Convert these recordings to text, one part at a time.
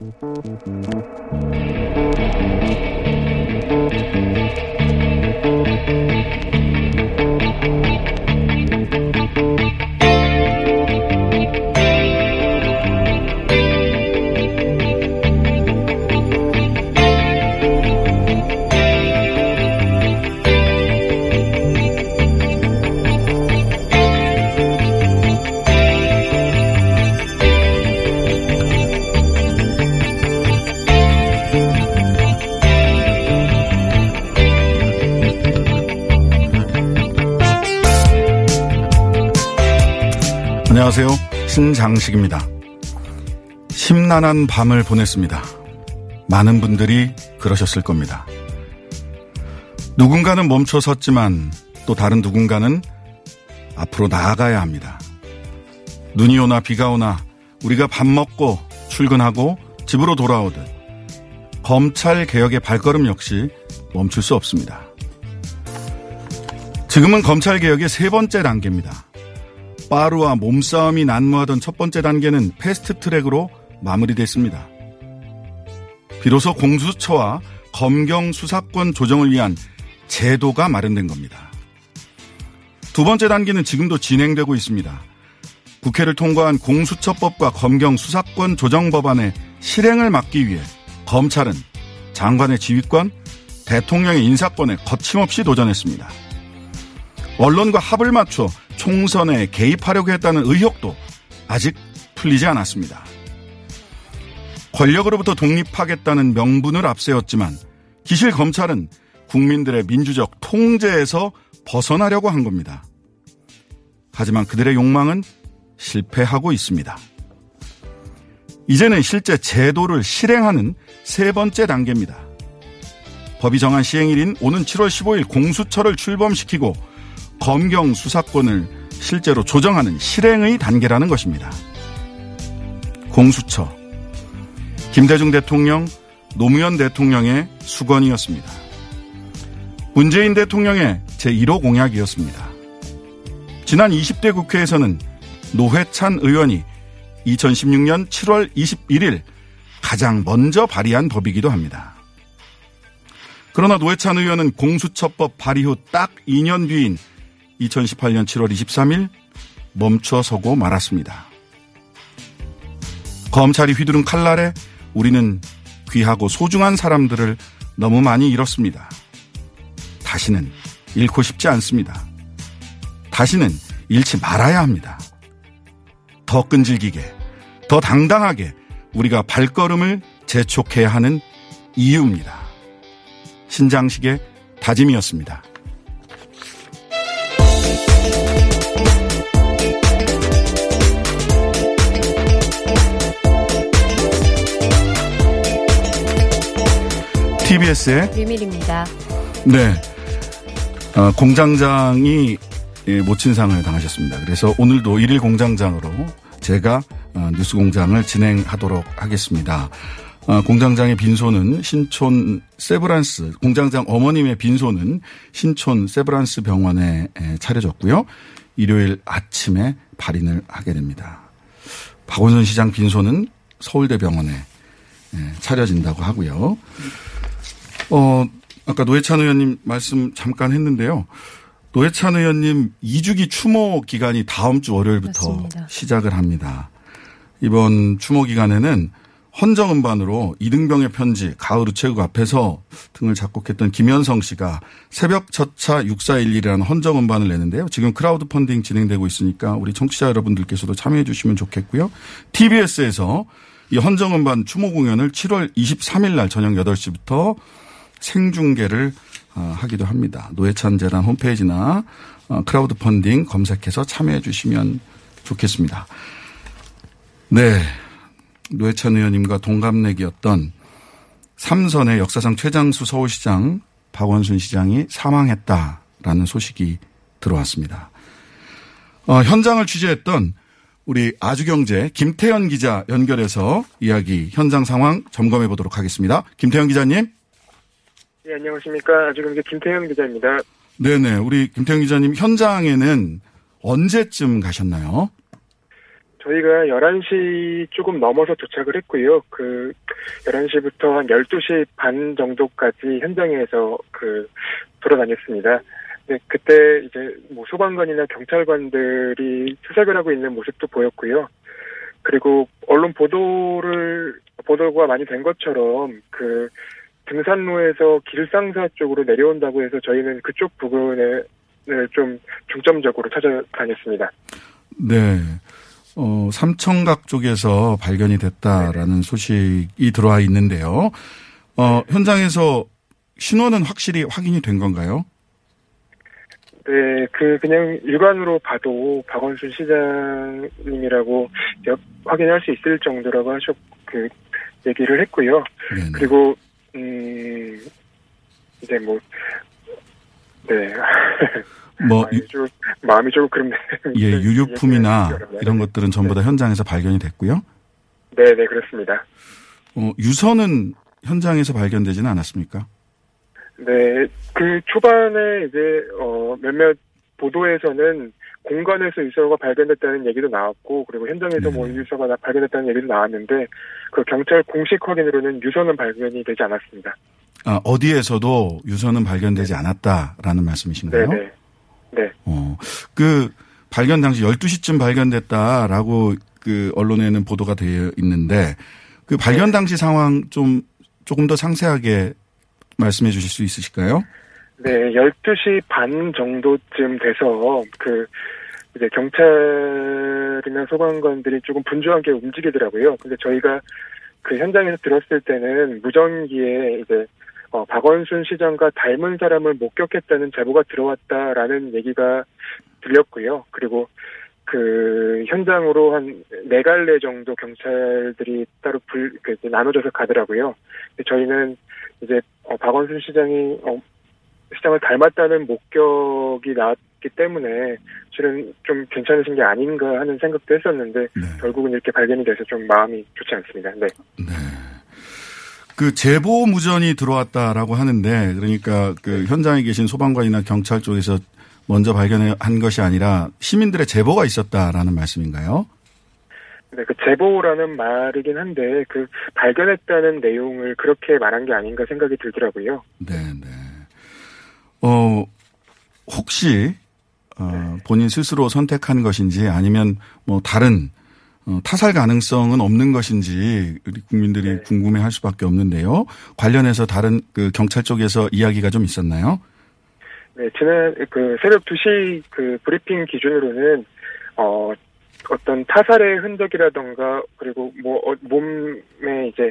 안녕 하세요. 신장식입니다. 심란한 밤을 보냈습니다. 많은 분들이 그러셨을 겁니다. 누군가는 멈춰 섰지만 또 다른 누군가는 앞으로 나아가야 합니다. 눈이 오나 비가 오나 우리가 밥 먹고 출근하고 집으로 돌아오듯 검찰 개혁의 발걸음 역시 멈출 수 없습니다. 지금은 검찰 개혁의 세 번째 단계입니다. 빠루와 몸싸움이 난무하던 첫 번째 단계는 패스트 트랙으로 마무리됐습니다. 비로소 공수처와 검경 수사권 조정을 위한 제도가 마련된 겁니다. 두 번째 단계는 지금도 진행되고 있습니다. 국회를 통과한 공수처법과 검경 수사권 조정 법안의 실행을 막기 위해 검찰은 장관의 지휘권, 대통령의 인사권에 거침없이 도전했습니다. 언론과 합을 맞춰 총선에 개입하려고 했다는 의혹도 아직 풀리지 않았습니다. 권력으로부터 독립하겠다는 명분을 앞세웠지만 기실 검찰은 국민들의 민주적 통제에서 벗어나려고 한 겁니다. 하지만 그들의 욕망은 실패하고 있습니다. 이제는 실제 제도를 실행하는 세 번째 단계입니다. 법이 정한 시행일인 오는 7월 15일 공수처를 출범시키고 검경 수사권을 실제로 조정하는 실행의 단계라는 것입니다. 공수처. 김대중 대통령, 노무현 대통령의 수건이었습니다. 문재인 대통령의 제1호 공약이었습니다. 지난 20대 국회에서는 노회찬 의원이 2016년 7월 21일 가장 먼저 발의한 법이기도 합니다. 그러나 노회찬 의원은 공수처법 발의 후 딱 2년 뒤인 2018년 7월 23일 멈춰서고 말았습니다. 검찰이 휘두른 칼날에 우리는 귀하고 소중한 사람들을 너무 많이 잃었습니다. 다시는 잃고 싶지 않습니다. 다시는 잃지 말아야 합니다. 더 끈질기게, 더 당당하게 우리가 발걸음을 재촉해야 하는 이유입니다. 신장식의 다짐이었습니다. TBS의 비밀입니다. 네. 어, 공장장이 예, 모친 상을 당하셨습니다. 그래서 오늘도 일일 공장장으로 제가 어, 뉴스 공장을 진행하도록 하겠습니다. 어, 공장장의 빈소는 신촌 세브란스, 공장장 어머님의 빈소는 신촌 세브란스 병원에 에, 차려졌고요. 일요일 아침에 발인을 하게 됩니다. 박원순 시장 빈소는 서울대병원에 예, 차려진다고 하고요. 어, 아까 노회찬 의원님 말씀 잠깐 했는데요. 노회찬 의원님 2주기 추모 기간이 다음 주 월요일부터 맞습니다. 시작을 합니다. 이번 추모 기간에는 헌정 음반으로 이등병의 편지, 가을 우체국 앞에서 등을 작곡했던 김현성 씨가 새벽 첫차 6411이라는 헌정 음반을 내는데요. 지금 크라우드 펀딩 진행되고 있으니까 우리 청취자 여러분들께서도 참여해 주시면 좋겠고요. TBS에서 이 헌정 음반 추모 공연을 7월 23일 날 저녁 8시부터 생중계를 어, 하기도 합니다. 노회찬 재단 홈페이지나 어, 크라우드 펀딩 검색해서 참여해 주시면 좋겠습니다. 네. 노회찬 의원님과 동갑내기였던 삼선의 역사상 최장수 서울시장 박원순 시장이 사망했다라는 소식이 들어왔습니다. 어, 현장을 취재했던 우리 아주경제 김태현 기자 연결해서 이야기 현장 상황 점검해 보도록 하겠습니다. 김태현 기자님. 네, 안녕하십니까. 지금 이제 김태형 기자입니다. 네네. 우리 김태현 기자님 현장에는 언제쯤 가셨나요? 저희가 11시 조금 넘어서 도착을 했고요. 그 11시부터 한 12시 반 정도까지 현장에서 그 돌아다녔습니다. 네, 그때 이제 뭐 소방관이나 경찰관들이 수색을 하고 있는 모습도 보였고요. 그리고 언론 보도를 보도가 많이 된 것처럼 그 등산로에서 길상사 쪽으로 내려온다고 해서 저희는 그쪽 부근을 좀 중점적으로 찾아다녔습니다. 네. 어, 삼청각 쪽에서 발견이 됐다라는 소식이 들어와 있는데요. 어, 현장에서 신원은 확실히 확인이 된 건가요? 네, 그 그냥 육안으로 봐도 박원순 시장님이라고 여- 확인할 수 있을 정도라고 하셨 그 얘기를 했고요. 네네. 그리고 음 이제 뭐 네. 뭐 마음이 좀 마음이 조금 그런데 예, 유류품이나 이런 것들은 전부 다 현장에서 발견이 됐고요. 네, 네 그렇습니다. 어, 유서는 현장에서 발견되지는 않았습니까? 네, 그 초반에 이제 어 몇몇 보도에서는 공간에서 유서가 발견됐다는 얘기도 나왔고 그리고 현장에서 뭐 네. 유서가 나- 발견됐다는 얘기도 나왔는데 그 경찰 공식 확인으로는 유서는 발견이 되지 않았습니다. 아, 어디에서도 유서는 발견되지 않았다라는 말씀이신가요? 네, 네, 네, 어, 그 발견 당시 12시쯤 발견됐다라고 그 언론에는 보도가 되어 있는데 그 발견 당시 상황 좀 조금 더 상세하게 말씀해 주실 수 있으실까요? 네, 12시 반 정도쯤 돼서 그 이제 경찰이나 소방관들이 조금 분주하게 움직이더라고요. 근데 저희가 그 현장에서 들었을 때는 무전기에 이제 어, 박원순 시장과 닮은 사람을 목격했다는 제보가 들어왔다라는 얘기가 들렸고요. 그리고 그 현장으로 한 네 갈래 정도 경찰들이 따로 불, 그 나눠져서 가더라고요. 저희는 이제 어, 박원순 시장이 어, 시장을 닮았다는 목격이 나왔기 때문에 실은 좀 괜찮으신 게 아닌가 하는 생각도 했었는데 네. 결국은 이렇게 발견이 돼서 좀 마음이 좋지 않습니다. 네. 네. 그 제보 무전이 들어왔다라고 하는데 그러니까 그 현장에 계신 소방관이나 경찰 쪽에서 먼저 발견한 것이 아니라 시민들의 제보가 있었다라는 말씀인가요? 네, 그 제보라는 말이긴 한데 그 발견했다는 내용을 그렇게 말한 게 아닌가 생각이 들더라고요. 네, 네. 어, 혹시, 어, 본인 스스로 선택한 것인지 아니면 뭐 다른, 어, 타살 가능성은 없는 것인지 우리 국민들이 네. 궁금해 할 수밖에 없는데요. 관련해서 다른 그 경찰 쪽에서 이야기가 좀 있었나요? 네, 지난 그 새벽 2시 그 브리핑 기준으로는 어 어떤 타살의 흔적이라던가 그리고 뭐 어, 몸에 이제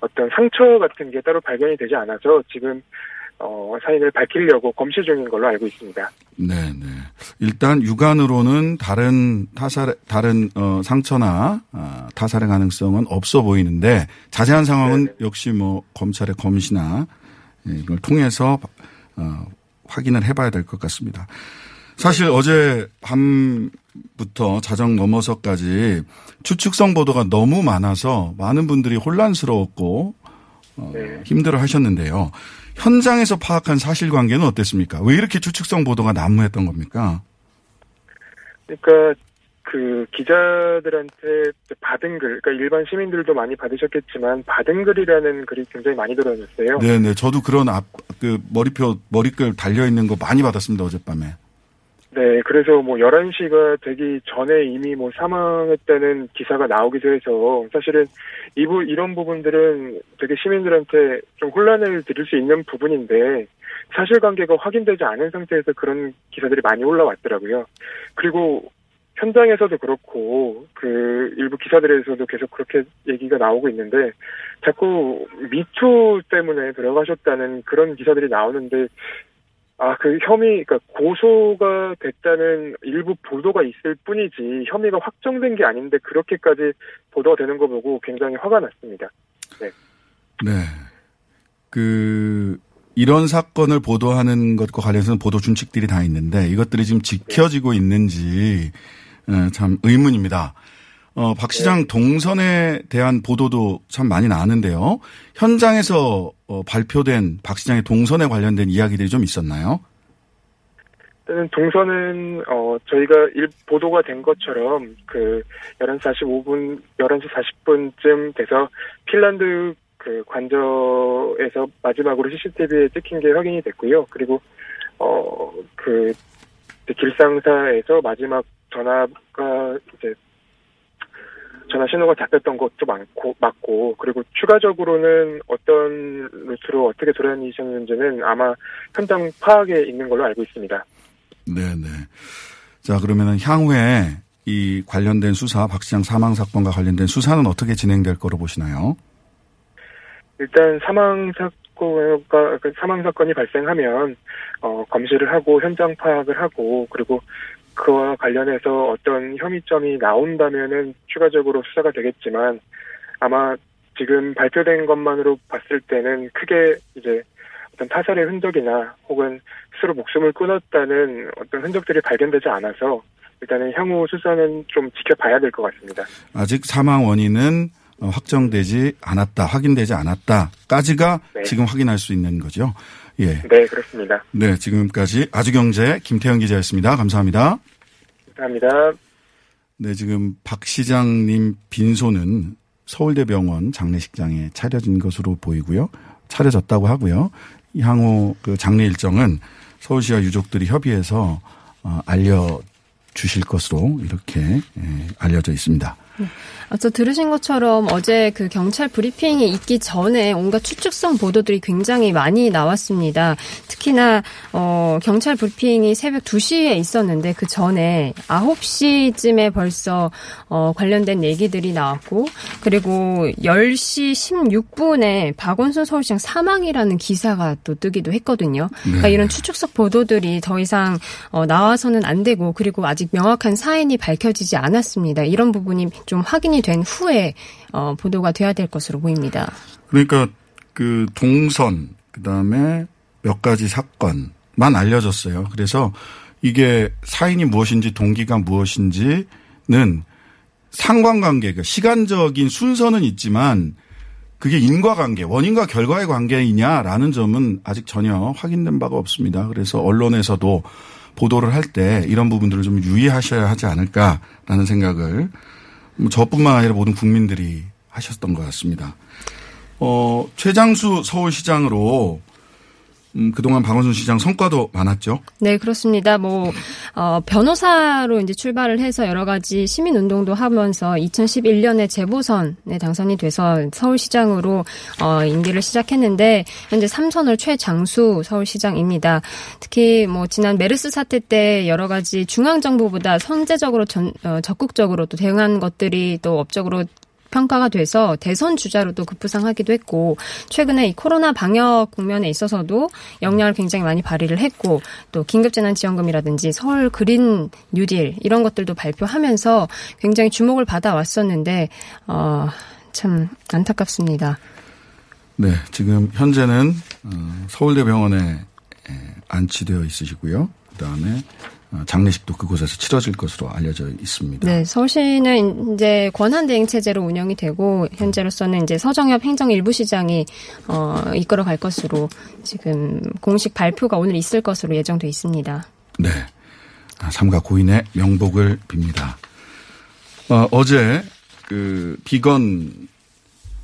어떤 상처 같은 게 따로 발견이 되지 않아서 지금 어 사인을 밝히려고 검시 중인 걸로 알고 있습니다. 네, 네. 일단 육안으로는 다른 타살, 다른 어, 상처나 아, 타살의 가능성은 없어 보이는데 자세한 상황은 네네. 역시 뭐 검찰의 검시나 예, 이걸 통해서 어, 확인을 해봐야 될 것 같습니다. 사실 어제 밤부터 자정 넘어서까지 추측성 보도가 너무 많아서 많은 분들이 혼란스러웠고 어, 네. 힘들어 하셨는데요. 현장에서 파악한 사실관계는 어땠습니까? 왜 이렇게 추측성 보도가 난무했던 겁니까? 그러니까 그 기자들한테 받은 글, 그러니까 일반 시민들도 많이 받으셨겠지만 받은 글이라는 글이 굉장히 많이 들어졌어요. 네, 네. 저도 그런 앞, 그 머리표, 머리글 달려 있는 거 많이 받았습니다, 어젯밤에. 네, 그래서 뭐 11시가 되기 전에 이미 뭐 사망했다는 기사가 나오기도 해서 사실은 이부, 이런 부분들은 되게 시민들한테 좀 혼란을 드릴 수 있는 부분인데 사실관계가 확인되지 않은 상태에서 그런 기사들이 많이 올라왔더라고요. 그리고 현장에서도 그렇고 그 일부 기사들에서도 계속 그렇게 얘기가 나오고 있는데 자꾸 미투 때문에 들어가셨다는 그런 기사들이 나오는데 아, 그 혐의, 그러니까 고소가 됐다는 일부 보도가 있을 뿐이지 혐의가 확정된 게 아닌데 그렇게까지 보도가 되는 거 보고 굉장히 화가 났습니다. 네. 그, 이런 사건을 보도하는 것과 관련해서는 보도 준칙들이 다 있는데 이것들이 지금 지켜지고 있는지 예, 참 의문입니다. 어, 박 시장 네. 동선에 대한 보도도 참 많이 나왔는데요. 현장에서 어, 발표된 박 시장의 동선에 관련된 이야기들이 좀 있었나요? 일단은 동선은 어 저희가 일 보도가 된 것처럼 그 11시 45분 11시 40분쯤 돼서 핀란드 그 관저에서 마지막으로 CCTV에 찍힌 게 확인이 됐고요. 그리고 어그 길상사에서 마지막 전화가 이제 전화 신호가 잡혔던 것도 많고 맞고 그리고 추가적으로는 어떤 루트로 어떻게 돌아다니셨는지는 아마 현장 파악에 있는 걸로 알고 있습니다. 네, 네. 자, 그러면은 향후에 이 관련된 수사, 박 시장 사망 사건과 관련된 수사는 어떻게 진행될 거로 보시나요? 일단 사망 사건과 그 사망 사건이 발생하면 어, 검시를 하고 현장 파악을 하고 그리고 그와 관련해서 어떤 혐의점이 나온다면은 추가적으로 수사가 되겠지만 아마 지금 발표된 것만으로 봤을 때는 크게 이제 어떤 타살의 흔적이나 혹은 스스로 목숨을 끊었다는 어떤 흔적들이 발견되지 않아서 일단은 향후 수사는 좀 지켜봐야 될 것 같습니다. 아직 사망 원인은 확정되지 않았다, 확인되지 않았다까지가 네. 지금 확인할 수 있는 거죠. 예. 네, 그렇습니다. 네, 지금까지 아주경제 김태형 기자였습니다. 감사합니다. 감사합니다. 네, 지금 박 시장님 빈소는 서울대병원 장례식장에 차려진 것으로 보이고요. 차려졌다고 하고요. 향후 그 장례 일정은 서울시와 유족들이 협의해서 어, 알려 주실 것으로 이렇게 예, 알려져 있습니다. 네. 앞서 들으신 것처럼 어제 그 경찰 브리핑이 있기 전에 온갖 추측성 보도들이 굉장히 많이 나왔습니다. 특히나 어 경찰 브리핑이 새벽 2시에 있었는데 그 전에 9시쯤에 벌써 어 관련된 얘기들이 나왔고 그리고 10시 16분에 박원순 서울시장 사망이라는 기사가 또 뜨기도 했거든요. 그러니까 네. 이런 추측성 보도들이 더 이상 어 나와서는 안 되고 그리고 아직 명확한 사인이 밝혀지지 않았습니다. 이런 부분이 좀 확인이 된 후에 어, 보도가 돼야 될 것으로 보입니다. 그러니까 그 동선 그다음에 몇 가지 사건만 알려졌어요. 그래서 이게 사인이 무엇인지 동기가 무엇인지는 상관관계, 그 시간적인 순서는 있지만 그게 인과관계, 원인과 결과의 관계이냐라는 점은 아직 전혀 확인된 바가 없습니다. 그래서 언론에서도 보도를 할 때 이런 부분들을 좀 유의하셔야 하지 않을까라는 생각을 뭐 저뿐만 아니라 모든 국민들이 하셨던 것 같습니다. 어, 최장수 서울시장으로 음, 그동안 박원순 시장 성과도 많았죠? 네, 그렇습니다. 뭐, 어, 변호사로 이제 출발을 해서 여러 가지 시민 운동도 하면서 2011년에 재보선에 당선이 돼서 서울시장으로, 어, 임기를 시작했는데, 현재 3선을 최장수 서울시장입니다. 특히 뭐, 지난 메르스 사태 때 여러 가지 중앙정부보다 선제적으로 전, 어, 적극적으로 또 대응한 것들이 또 업적으로 평가가 돼서 대선 주자로도 급부상하기도 했고 최근에 이 코로나 방역 국면에 있어서도 역량을 굉장히 많이 발휘를 했고 또 긴급재난지원금이라든지 서울 그린 뉴딜 이런 것들도 발표하면서 굉장히 주목을 받아왔었는데 어, 참 안타깝습니다. 네, 지금 현재는 어, 서울대병원에 안치되어 있으시고요. 그다음에 어, 장례식도 그곳에서 치러질 것으로 알려져 있습니다. 네, 서울시는 이제 권한 대행 체제로 운영이 되고 현재로서는 이제 서정엽 행정 일부 시장이 어, 이끌어 갈 것으로 지금 공식 발표가 오늘 있을 것으로 예정돼 있습니다. 네, 삼가 고인의 명복을 빕니다. 어, 어제 그 비건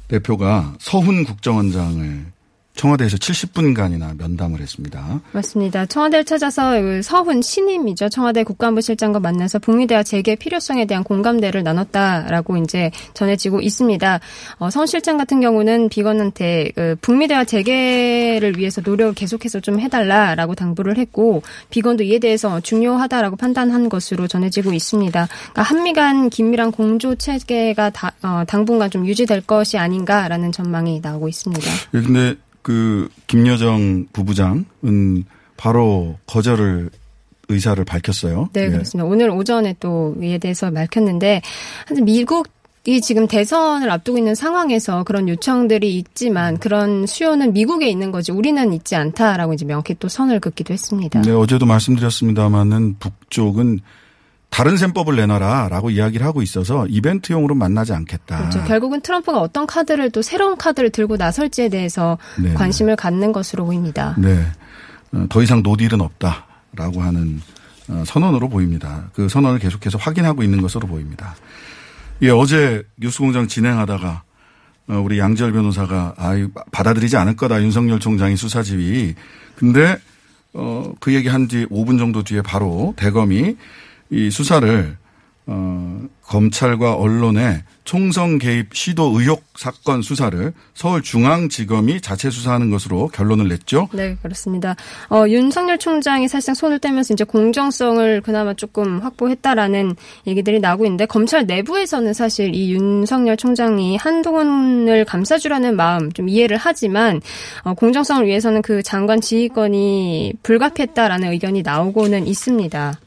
대표가 서훈 국정원장을 청와대에서 70분간이나 면담을 했습니다. 맞습니다. 청와대를 찾아서 그 서훈 신임이죠. 청와대 국가안보실장과 만나서 북미 대화 재개 필요성에 대한 공감대를 나눴다라고 이제 전해지고 있습니다. 어, 서훈 실장 같은 경우는 비건한테 그 북미 대화 재개를 위해서 노력을 계속해서 좀 해달라라고 당부를 했고 비건도 이에 대해서 중요하다라고 판단한 것으로 전해지고 있습니다. 그러니까 한미 간 긴밀한 공조 체계가 다, 어, 당분간 좀 유지될 것이 아닌가라는 전망이 나오고 있습니다. 예, 근데 그 김여정 부부장은 바로 거절을 의사를 밝혔어요. 네, 예. 그렇습니다. 오늘 오전에 또 이에 대해서 밝혔는데 미국 이 지금 대선을 앞두고 있는 상황에서 그런 요청들이 있지만 그런 수요는 미국에 있는 거지 우리는 있지 않다라고 이제 명확히 또 선을 긋기도 했습니다. 네, 어제도 말씀드렸습니다마는 북쪽은 다른 셈법을 내놔라라고 이야기를 하고 있어서 이벤트용으로 만나지 않겠다. 그렇죠. 결국은 트럼프가 어떤 카드를 또 새로운 카드를 들고 나설지에 대해서 네. 관심을 갖는 것으로 보입니다. 네, 어, 더 이상 노딜은 없다라고 하는 어, 선언으로 보입니다. 그 선언을 계속해서 확인하고 있는 것으로 보입니다. 예, 어제 뉴스공장 진행하다가 어, 우리 양지열 변호사가 아이 받아들이지 않을 거다 윤석열 총장이 수사지휘. 근데 어, 그 얘기 한 뒤 5분 정도 뒤에 바로 대검이 이 수사를 어, 검찰과 언론의 총선 개입 시도 의혹 사건 수사를 서울중앙지검이 자체 수사하는 것으로 결론을 냈죠. 네, 그렇습니다. 어, 윤석열 총장이 사실상 손을 떼면서 이제 공정성을 그나마 조금 확보했다라는 얘기들이 나오고 있는데 검찰 내부에서는 사실 이 윤석열 총장이 한동훈을 감싸주라는 마음 좀 이해를 하지만 어, 공정성을 위해서는 그 장관 지휘권이 불가피했다라는 의견이 나오고는 있습니다.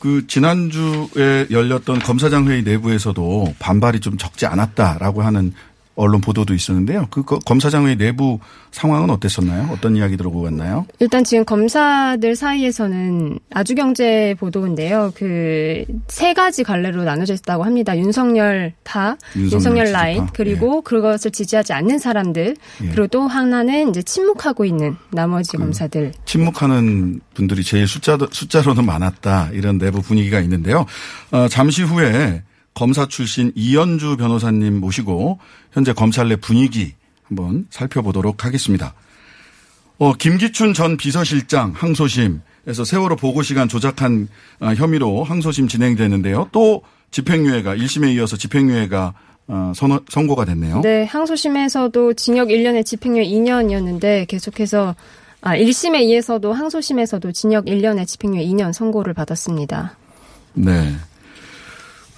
그 지난주에 열렸던 검사장 회의 내부에서도 반발이 좀 적지 않았다라고 하는 언론 보도도 있었는데요. 그 거- 검사장 회의 내부 상황은 어땠었나요? 어떤 이야기들 오고 갔나요? 일단 지금 검사들 사이에서는 아주경제 보도인데요. 그 세 가지 갈래로 나눠져 있다고 합니다. 윤석열 파, 윤석열 윤석열. 라인, 그리고 그것을 지지하지 않는 사람들, 예. 그리고 또 하나는 이제 침묵하고 있는 나머지 검사들. 침묵하는 분들이 제일 숫자, 숫자로는 많았다. 이런 내부 분위기가 있는데요. 어, 잠시 후에 검사 출신 이현주 변호사님 모시고 현재 검찰 내 분위기 한번 살펴보도록 하겠습니다. 어, 김기춘 전 비서실장 항소심에서 세월호 보고 시간 조작한 어, 혐의로 항소심 진행되는데요. 또 집행유예가 1심에 이어서 집행유예가 어, 선, 선고가 됐네요. 네, 항소심에서도 징역 1년에 집행유예 2년이었는데 계속해서 아, 1심에 의해서도 항소심에서도 징역 1년에 집행유예 2년 선고를 받았습니다. 네.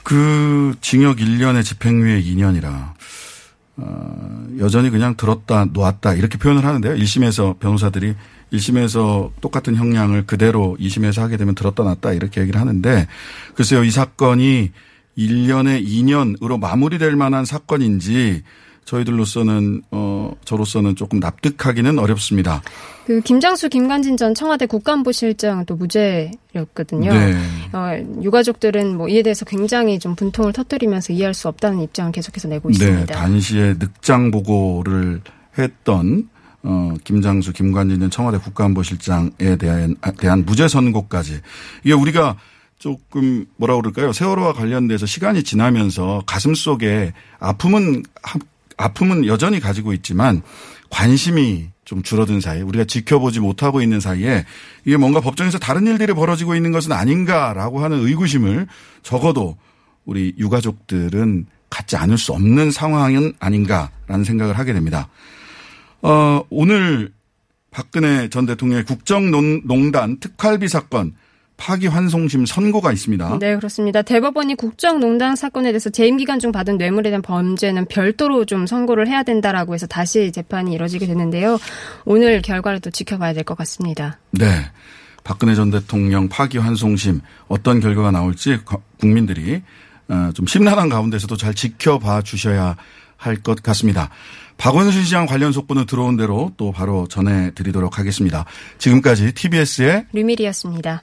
그 징역 1년에 집행유예 2년이라 어, 여전히 그냥 들었다 놓았다 이렇게 표현을 하는데요. 1심에서 변호사들이 1심에서 똑같은 형량을 그대로 2심에서 하게 되면 들었다 놨다 이렇게 얘기를 하는데 글쎄요. 이 사건이 1년에 2년으로 마무리될 만한 사건인지 저희들로서는 어 저로서는 조금 납득하기는 어렵습니다. 그 김장수 김관진 전 청와대 국가안보실장 또 무죄였거든요. 네. 어, 유가족들은 뭐 이에 대해서 굉장히 좀 분통을 터뜨리면서 이해할 수 없다는 입장을 계속해서 내고 있습니다. 네, 단시에 늑장 보고를 했던 어, 김장수, 김관진 전 청와대 국가안보실장에 대한, 대한 무죄 선고까지 이게 우리가 조금 뭐라 그럴까요? 세월호와 관련돼서 시간이 지나면서 가슴 속에 아픔은 하- 아픔은 여전히 가지고 있지만 관심이 좀 줄어든 사이 우리가 지켜보지 못하고 있는 사이에 이게 뭔가 법정에서 다른 일들이 벌어지고 있는 것은 아닌가라고 하는 의구심을 적어도 우리 유가족들은 갖지 않을 수 없는 상황은 아닌가라는 생각을 하게 됩니다. 어, 오늘 박근혜 전 대통령의 국정농단 특활비 사건 파기환송심 선고가 있습니다. 네, 그렇습니다. 대법원이 국정농단 사건에 대해서 재임 기간 중 받은 뇌물에 대한 범죄는 별도로 좀 선고를 해야 된다라고 해서 다시 재판이 이뤄지게 되는데요. 오늘 결과를 또 지켜봐야 될 것 같습니다. 네. 박근혜 전 대통령 파기환송심 어떤 결과가 나올지 거- 국민들이 어, 좀 심란한 가운데서도 잘 지켜봐 주셔야 할 것 같습니다. 박원순 시장 관련 속보는 들어온 대로 또 바로 전해드리도록 하겠습니다. 지금까지 TBS의 류밀이었습니다.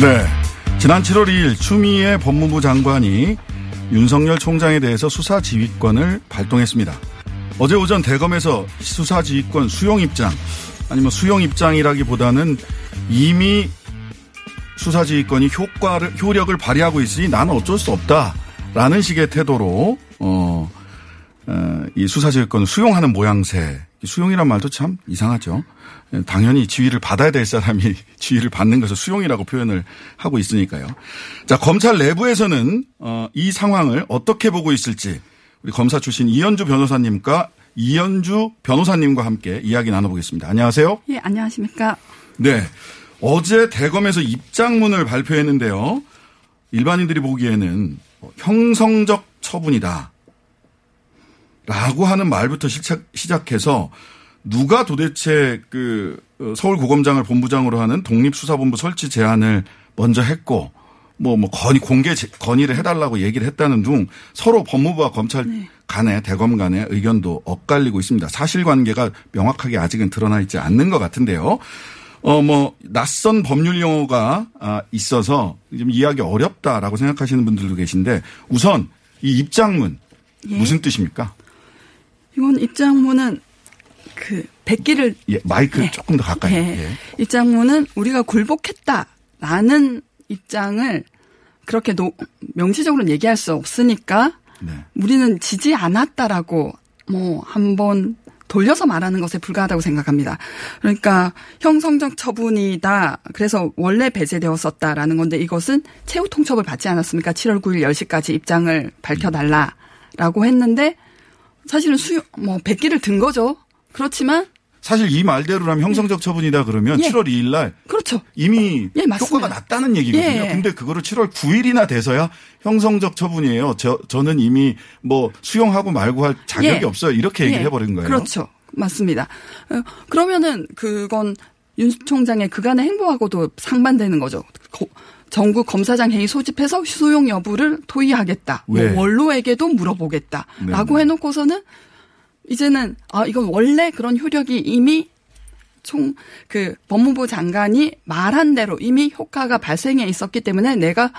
네. 지난 7월 2일 추미애 법무부 장관이 윤석열 총장에 대해서 수사 지휘권을 발동했습니다. 어제 오전 대검에서 수사 지휘권 수용 입장 아니면 수용 입장이라기보다는 이미 수사 지휘권이 효과를 효력을 발휘하고 있으니 나는 어쩔 수 없다 라는 식의 태도로 어, 어, 이 수사 지휘권을 수용하는 모양새. 수용이란 말도 참 이상하죠. 당연히 지위를 받아야 될 사람이 지위를 받는 것을 수용이라고 표현을 하고 있으니까요. 자, 검찰 내부에서는 어, 이 상황을 어떻게 보고 있을지 우리 검사 출신 이현주 변호사님과 이현주 변호사님과 함께 이야기 나눠보겠습니다. 안녕하세요. 예, 안녕하십니까. 네. 어제 대검에서 입장문을 발표했는데요. 일반인들이 보기에는 형성적 처분이다. 라고 하는 말부터 시작, 해서 누가 도대체 그 서울고검장을 본부장으로 하는 독립수사본부 설치 제안을 먼저 했고 뭐, 뭐, 건의, 공개 건의를 해달라고 얘기를 했다는 등 서로 법무부와 검찰 네. 간에 대검 간의 의견도 엇갈리고 있습니다. 사실관계가 명확하게 아직은 드러나 있지 않는 것 같은데요. 어, 뭐, 낯선 법률 용어가 아, 있어서 좀 이해하기 어렵다라고 생각하시는 분들도 계신데 우선 이 입장문 예. 무슨 뜻입니까? 이건 입장문은 그 백기를 예, 마이크 예. 조금 더 가까이. 예. 예. 입장문은 우리가 굴복했다라는 입장을 그렇게 노, 명시적으로는 얘기할 수 없으니까 네. 우리는 지지 않았다라고 뭐 한번 돌려서 말하는 것에 불과하다고 생각합니다. 그러니까 형성적 처분이다. 그래서 원래 배제되었었다라는 건데 이것은 최후 통첩을 받지 않았습니까? 7월 9일 10시까지 입장을 밝혀달라라고 했는데 사실은 수요, 뭐, 100기를 든 거죠. 그렇지만. 사실 이 말대로라면 형성적 처분이다 그러면 예. 7월 2일 날. 그렇죠. 이미 예, 효과가 났다는 얘기거든요. 예. 근데 그거를 7월 9일이나 돼서야 형성적 처분이에요. 저, 저는 이미 뭐 수용하고 말고 할 자격이 예. 없어요. 이렇게 얘기를 예. 해버린 거예요. 그렇죠. 맞습니다. 어, 그러면은 그건 윤 총장의 그간의 행보하고도 상반되는 거죠. 전국 검사장 회의 소집해서 수용 여부를 토의하겠다. 뭐 원로에게도 물어보겠다라고 네. 해놓고서는 이제는 아 이건 원래 그런 효력이 이미 총 그 법무부 장관이 말한 대로 이미 효과가 발생해 있었기 때문에 내가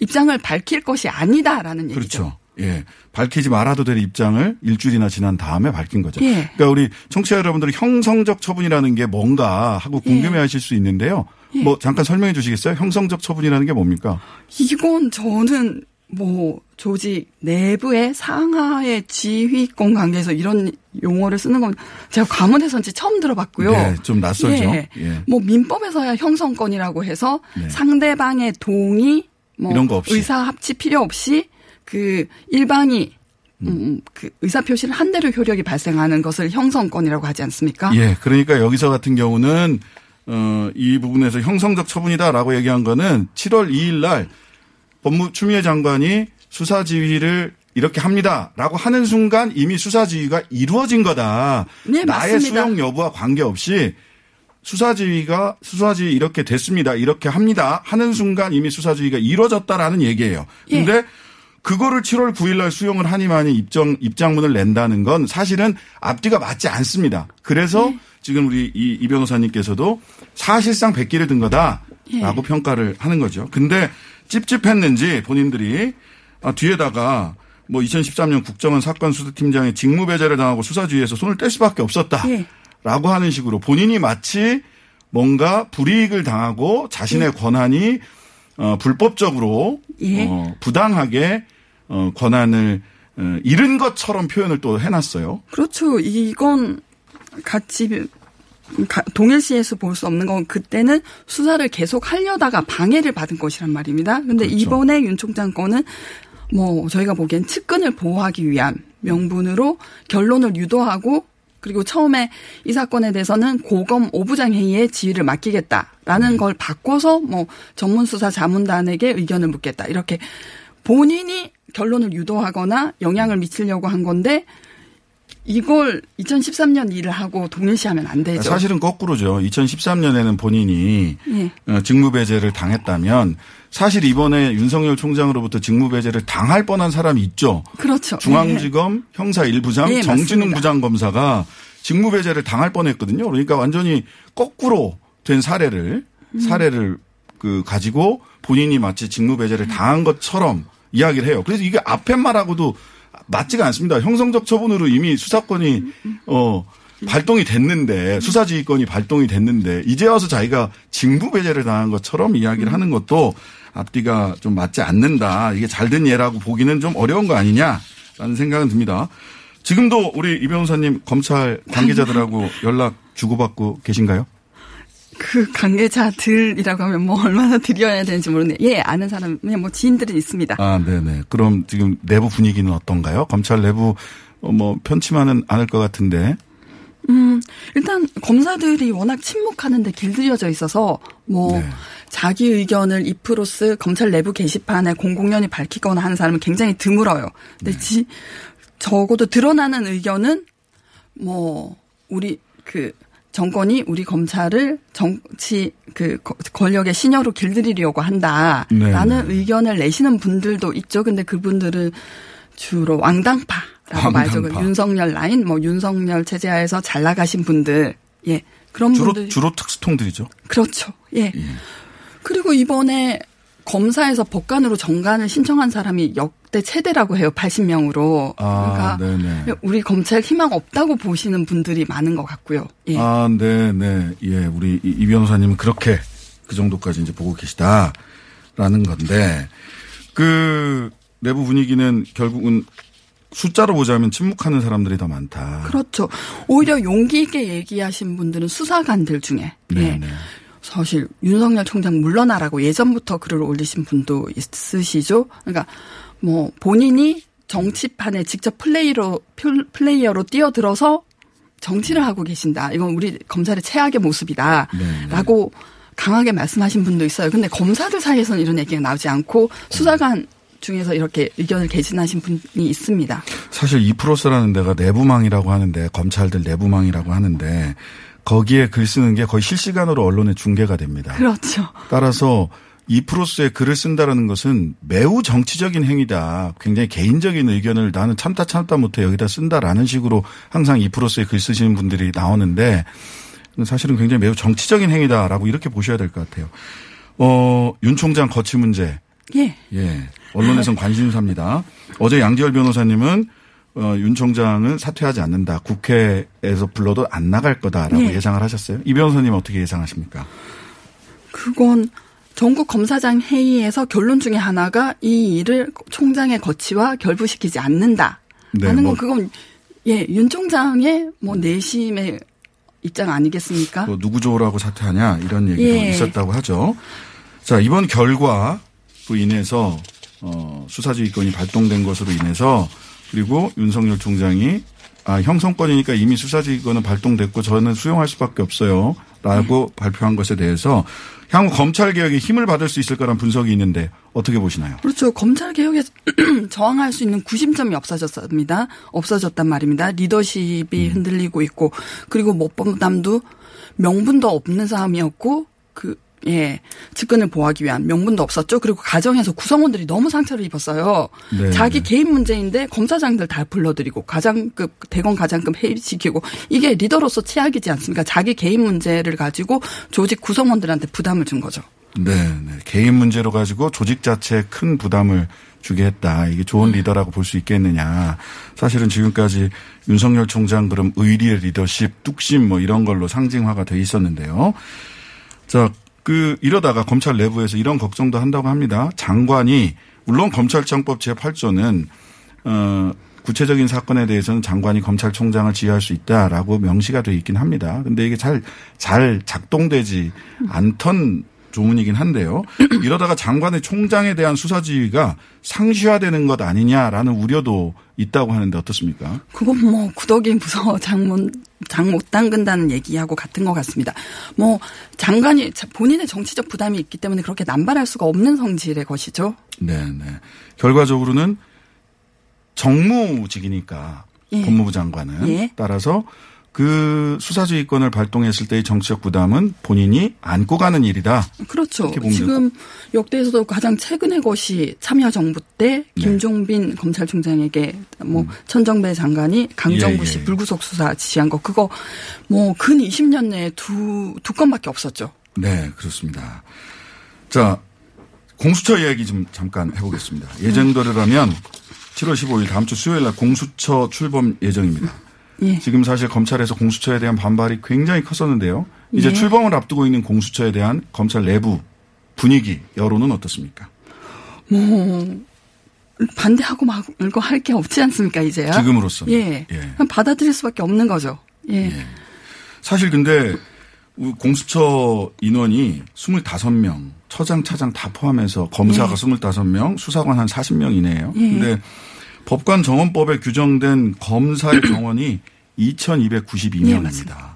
입장을 밝힐 것이 아니다라는 얘기죠. 그렇죠. 예. 밝히지 말아도 될 입장을 일주일이나 지난 다음에 밝힌 거죠. 예. 그러니까 우리 청취자 여러분들이 형성적 처분이라는 게 뭔가 하고 궁금해 하실 수 있는데요. 예. 뭐 잠깐 설명해 주시겠어요? 형성적 처분이라는 게 뭡니까? 이건 저는 뭐 조직 내부의 상하의 지휘권 관계에서 이런 용어를 쓰는 건 제가 과문해서인지 처음 들어봤고요. 네, 좀 낯설죠. 예. 예. 뭐 민법에서야 형성권이라고 해서 네. 상대방의 동의, 뭐 이런 거 없이. 의사 합치 필요 없이 그 일방이 음, 그 의사 표시를 한 대로 효력이 발생하는 것을 형성권이라고 하지 않습니까? 예, 그러니까 여기서 같은 경우는 어, 이 부분에서 형성적 처분이다라고 얘기한 거는 7월 2일 날 법무 추미애 장관이 수사 지휘를 이렇게 합니다라고 하는 순간 이미 수사 지휘가 이루어진 거다. 네, 나의 맞습니다. 수용 여부와 관계없이 수사 지휘가 수사 지휘 이렇게 됐습니다. 이렇게 합니다. 하는 순간 이미 수사 지휘가 이루어졌다라는 얘기예요. 예. 근데 그거를 7월 9일 날 수용을 하니만이 입장 입장문을 낸다는 건 사실은 앞뒤가 맞지 않습니다. 그래서 예. 지금 우리 이, 이 변호사님께서도 사실상 백기를 든 거다라고 예. 평가를 하는 거죠. 근데 찝찝했는지 본인들이 아, 뒤에다가 뭐 2013년 국정원 사건 수사팀장의 직무 배제를 당하고 수사주의에서 손을 뗄 수밖에 없었다. 예. 라고 하는 식으로 본인이 마치 뭔가 불이익을 당하고 자신의 권한이 어, 불법적으로 예. 어, 부당하게 어, 권한을 어, 잃은 것처럼 표현을 또 해놨어요. 그렇죠. 이건 같이 가- 동일시에서 볼 수 없는 건 그때는 수사를 계속 하려다가 방해를 받은 것이란 말입니다. 근데 그렇죠. 이번에 윤 총장 건은 뭐 저희가 보기엔 측근을 보호하기 위한 명분으로 결론을 유도하고 그리고 처음에 이 사건에 대해서는 고검 오부장 회의에 지휘를 맡기겠다라는 네. 걸 바꿔서 뭐 전문 수사 자문단에게 의견을 묻겠다 이렇게 본인이 결론을 유도하거나 영향을 미치려고 한 건데 이걸 2013년 일을 하고 동일시하면 안 되죠. 사실은 거꾸로죠. 2013년에는 본인이 예. 어, 직무배제를 당했다면 사실 이번에 윤석열 총장으로부터 직무배제를 당할 뻔한 사람이 있죠. 그렇죠. 중앙지검 형사 1부장 예, 정진웅. 부장검사가 직무배제를 당할 뻔했거든요. 그러니까 완전히 거꾸로 된 사례를 음. 사례를 그 가지고 본인이 마치 직무배제를 당한 것처럼 이야기를 해요. 그래서 이게 앞에 말하고도 맞지가 않습니다. 형성적 처분으로 이미 수사권이 어 발동이 됐는데 수사지휘권이 발동이 됐는데 이제 와서 자기가 직무배제를 당한 것처럼 이야기를 하는 것도 앞뒤가 좀 맞지 않는다. 이게 잘된 예라고 보기는 좀 어려운 거 아니냐라는 생각은 듭니다. 지금도 우리 이 변호사님 검찰 관계자들하고 연락 주고받고 계신가요? 그 관계자들이라고 하면 뭐 얼마나 드려야 되는지 모르네. 예, 아는 사람, 그냥 뭐 지인들은 있습니다. 아, 네네. 그럼 지금 내부 분위기는 어떤가요? 검찰 내부 어, 뭐 편치만은 않을 것 같은데. 음, 일단 검사들이 워낙 침묵하는데 길들여져 있어서 뭐 네. 자기 의견을 이프로스 검찰 내부 게시판에 공공연히 밝히거나 하는 사람은 굉장히 드물어요. 근데 네. 지, 적어도 드러나는 의견은 뭐 우리 그 정권이 우리 검찰을 정치 그 거- 권력의 신여로 길들이려고 한다라는 네, 의견을 내시는 분들도 있죠. 근데 그분들은 주로 왕당파라고 말죠. 그 왕당파. 윤석열 라인, 뭐 윤석열 체제하에서 잘 나가신 분들, 예 그런 주로 분들 주로 특수통들이죠. 그렇죠. 예. 그리고 이번에 검사에서 법관으로 정관을 신청한 사람이 역 대 최대라고 해요. 80명으로. 아, 그러니까 네네. 우리 검찰 희망 없다고 보시는 분들이 많은 것 같고요. 예. 아, 네, 네. 예, 우리 이, 이 변호사님은 그렇게 그 정도까지 이제 보고 계시다라는 건데 그 내부 분위기는 결국은 숫자로 보자면 침묵하는 사람들이 더 많다. 그렇죠. 오히려 용기 있게 얘기하신 분들은 수사관들 중에 네, 예. 사실 윤석열 총장 물러나라고 예전부터 글을 올리신 분도 있으시죠. 그러니까 뭐 본인이 정치판에 직접 플레이로 플- 플레이어로 뛰어들어서 정치를 하고 계신다. 이건 우리 검찰의 최악의 모습이다라고 강하게 말씀하신 분도 있어요. 근데 검사들 사이에서는 이런 얘기가 나오지 않고 수사관 중에서 이렇게 의견을 개진하신 분이 있습니다. 사실 이프로스라는 데가 내부망이라고 하는데 검찰들 내부망이라고 하는데 거기에 글 쓰는 게 거의 실시간으로 언론에 중계가 됩니다. 그렇죠. 따라서 이프로스에 글을 쓴다라는 것은 매우 정치적인 행위다. 굉장히 개인적인 의견을 나는 참다 참다 못해 여기다 쓴다라는 식으로 항상 이프로스에 글 쓰시는 분들이 나오는데 사실은 굉장히 매우 정치적인 행위다라고 이렇게 보셔야 될 것 같아요. 어, 윤 총장 거취 문제. 예. 예. 언론에선 관심사입니다. 어제 양지열 변호사님은 어, 윤 총장은 사퇴하지 않는다. 국회에서 불러도 안 나갈 거다라고 예. 예상을 하셨어요. 이 변호사님 어떻게 예상하십니까? 그건 전국 검사장 회의에서 결론 중에 하나가 이 일을 총장의 거치와 결부시키지 않는다. 네, 하는 뭐- 건 그건 예, 윤 총장의 뭐 내심의 입장 아니겠습니까? 또 누구 좋으라고 사퇴하냐 이런 얘기도 예. 있었다고 하죠. 자 이번 결과로 인해서 어, 수사지휘권이 발동된 것으로 인해서 그리고 윤석열 총장이 아 형성권이니까 이미 수사지휘권은 발동됐고 저는 수용할 수밖에 없어요 라고 발표한 것에 대해서 향후 검찰 개혁에 힘을 받을 수 있을 거란 분석이 있는데 어떻게 보시나요? 그렇죠. 검찰 개혁에 저항할 수 있는 구심점이 없어졌습니다. 없어졌단 말입니다. 리더십이 흔들리고 있고 그리고 못 범담도 명분도 없는 사람이었고 그 예, 측근을 보호하기 위한 명분도 없었죠. 그리고 가정에서 구성원들이 너무 상처를 입었어요. 네, 자기 개인 문제인데 검사장들 다 불러들이고 가장급 대검 가장급 회의시키고 이게 리더로서 최악이지 않습니까? 자기 개인 문제를 가지고 조직 구성원들한테 부담을 준 거죠. 네, 네. 개인 문제로 가지고 조직 자체에 큰 부담을 주게 했다. 이게 좋은 리더라고 볼 수 있겠느냐. 사실은 지금까지 윤석열 총장 그럼 의리의 리더십, 뚝심 뭐 이런 걸로 상징화가 돼 있었는데요. 자, 그 이러다가 검찰 내부에서 이런 걱정도 한다고 합니다. 장관이 물론 검찰청법 제8조는 어 구체적인 사건에 대해서는 장관이 검찰총장을 지휘할 수 있다라고 명시가 돼 있긴 합니다. 근데 이게 잘, 잘 작동되지 않던 조문이긴 한데요. 이러다가 장관의 총장에 대한 수사 지휘가 상시화되는 것 아니냐라는 우려도 있다고 하는데 어떻습니까? 그건 뭐 구더기 무서워 장못 장못 담근다는 얘기하고 같은 것 같습니다. 뭐 장관이 본인의 정치적 부담이 있기 때문에 그렇게 남발할 수가 없는 성질의 것이죠. 네, 네. 결과적으로는 정무직이니까 예. 법무부 장관은 예. 따라서 그 수사지휘권을 발동했을 때의 정치적 부담은 본인이 안고 가는 일이다. 그렇죠. 지금 역대에서도 가장 최근의 것이 참여정부 때 네. 김종빈 검찰총장에게 뭐 천정배 장관이 강정구 음. 예, 씨 예. 불구속 수사 지시한 거 그거 뭐 근 20년 내에 두 두 건밖에 없었죠. 네, 그렇습니다. 자, 공수처 이야기 좀 잠깐 해보겠습니다. 예정대로라면 7월 15일 다음 주 수요일 날 공수처 출범 예정입니다. 예. 지금 사실 검찰에서 공수처에 대한 반발이 굉장히 컸었는데요. 이제 예. 출범을 앞두고 있는 공수처에 대한 검찰 내부 분위기, 여론은 어떻습니까? 뭐 반대하고 말고 할 게 없지 않습니까 이제야? 지금으로서는. 예. 예. 받아들일 수밖에 없는 거죠. 예. 사실 근데 공수처 인원이 25명, 처장, 차장 다 포함해서 검사가 예. 25명, 수사관 한 40명 이내예요. 예. 근데 법관 정원법에 규정된 검사의 정원이 2,292명입니다.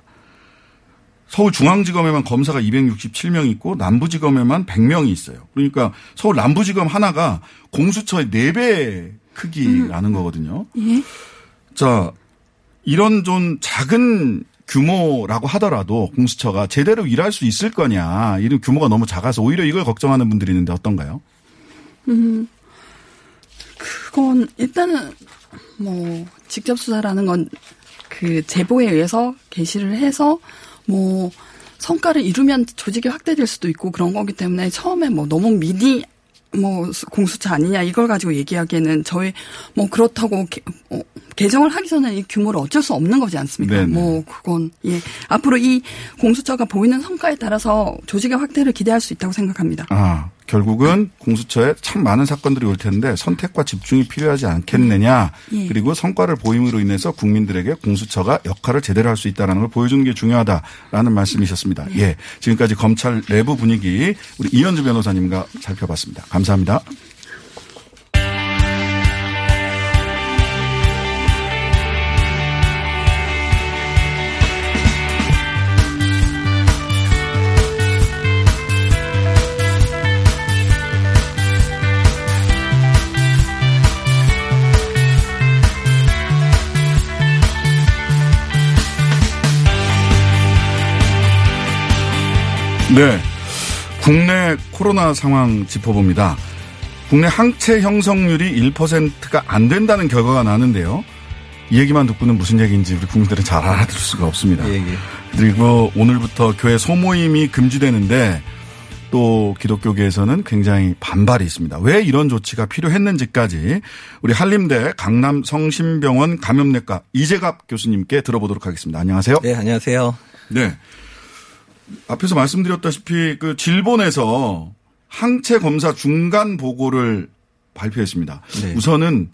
서울중앙지검에만 검사가 267명 있고 남부지검에만 100명이 있어요. 그러니까 서울 남부지검 하나가 공수처의 4배 크기라는 거거든요. 예. 자, 이런 좀 작은 규모라고 하더라도 공수처가 제대로 일할 수 있을 거냐. 이런 규모가 너무 작아서 오히려 이걸 걱정하는 분들이 있는데 어떤가요? 음, 그건 일단은 뭐 직접 수사라는 건 그 제보에 의해서 게시를 해서 뭐 성과를 이루면 조직이 확대될 수도 있고 그런 거기 때문에 처음에 뭐 너무 미니 뭐 공수처 아니냐 이걸 가지고 얘기하기에는 저희 뭐 그렇다고 개, 어, 개정을 하기 전에 이 규모를 어쩔 수 없는 거지 않습니까? 네네. 뭐 그건 예 앞으로 이 공수처가 보이는 성과에 따라서 조직의 확대를 기대할 수 있다고 생각합니다. 아, 결국은 공수처에 참 많은 사건들이 올 텐데 선택과 집중이 필요하지 않겠느냐. 예. 그리고 성과를 보임으로 인해서 국민들에게 공수처가 역할을 제대로 할 수 있다는 걸 보여주는 게 중요하다라는 말씀이셨습니다. 예. 지금까지 검찰 내부 분위기 우리 이현주 변호사님과 살펴봤습니다. 감사합니다. 네. 국내 코로나 상황 짚어봅니다. 국내 항체 형성률이 1%가 안 된다는 결과가 나는데요. 이 얘기만 듣고는 무슨 얘기인지 우리 국민들은 잘 알아들을 수가 없습니다. 그리고 오늘부터 교회 소모임이 금지되는데 또 기독교계에서는 굉장히 반발이 있습니다. 왜 이런 조치가 필요했는지까지 우리 한림대 강남 성심병원 감염내과 이재갑 교수님께 들어보도록 하겠습니다. 안녕하세요. 네, 안녕하세요. 네. 앞에서 말씀드렸다시피 그 질본에서 항체 검사 중간 보고를 발표했습니다. 네. 우선은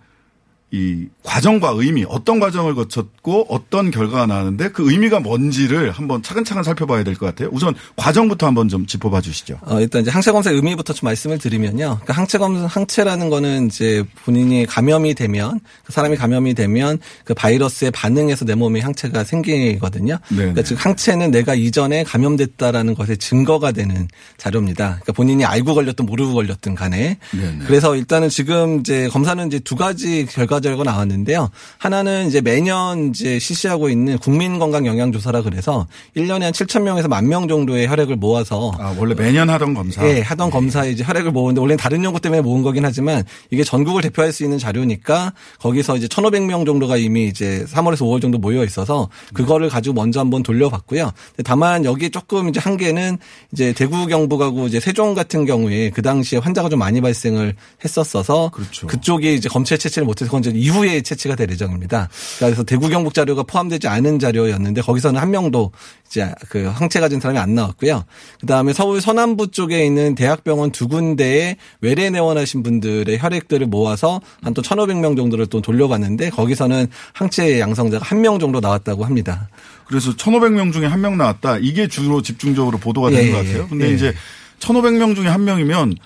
이 과정과 의미 어떤 과정을 거쳤고 어떤 결과가 나왔는데 그 의미가 뭔지를 한번 차근차근 살펴봐야 될 것 같아요. 우선 과정부터 한번 좀 짚어봐 주시죠. 어, 일단 이제 항체 검사 의미부터 좀 말씀을 드리면요. 그러니까 항체 검사 항체라는 거는 이제 본인이 감염이 되면 그 사람이 감염이 되면 그 바이러스에 반응해서 내 몸에 항체가 생기거든요. 네. 그러니까 즉 항체는 내가 이전에 감염됐다라는 것의 증거가 되는 자료입니다. 그러니까 본인이 알고 걸렸든 모르고 걸렸든 간에 네, 그래서 일단은 지금 이제 검사는 이제 두 가지 결과 결과가 나왔는데요. 하나는 이제 매년 이제 실시하고 있는 국민건강영양조사라 그래서 1년에 한 7천 명에서 만명 정도의 혈액을 모아서 아, 원래 매년 하던 검사. 예, 하던 검사에 이제 혈액을 모으는데 원래 는 다른 연구 때문에 모은 거긴 하지만 이게 전국을 대표할 수 있는 자료니까 거기서 이제 1,500명 정도가 이미 이제 3월에서 5월 정도 모여 있어서 그거를 가지고 먼저 한번 돌려봤고요. 다만 여기 조금 이제 한계는 이제 대구 경북하고 이제 세종 같은 경우에 그 당시에 환자가 좀 많이 발생을 했었어서 그렇죠. 그쪽이 이제 검체 채취를 못해서 그건 이제 이후에 채취가 될 예정입니다. 그래서 대구 경북 자료가 포함되지 않은 자료였는데 거기서는 한 명도 이제 그 항체 가진 사람이 안 나왔고요. 그 다음에 서울 서남부 쪽에 있는 대학병원 두 군데에 외래 내원하신 분들의 혈액들을 모아서 한 또 1,500명 정도를 또 돌려봤는데 거기서는 항체 양성자가 한 명 정도 나왔다고 합니다. 그래서 1,500명 중에 한 명 나왔다. 이게 주로 집중적으로 보도가 예, 되는 것 같아요. 근데 예. 이제 1,500명 중에 한 명이면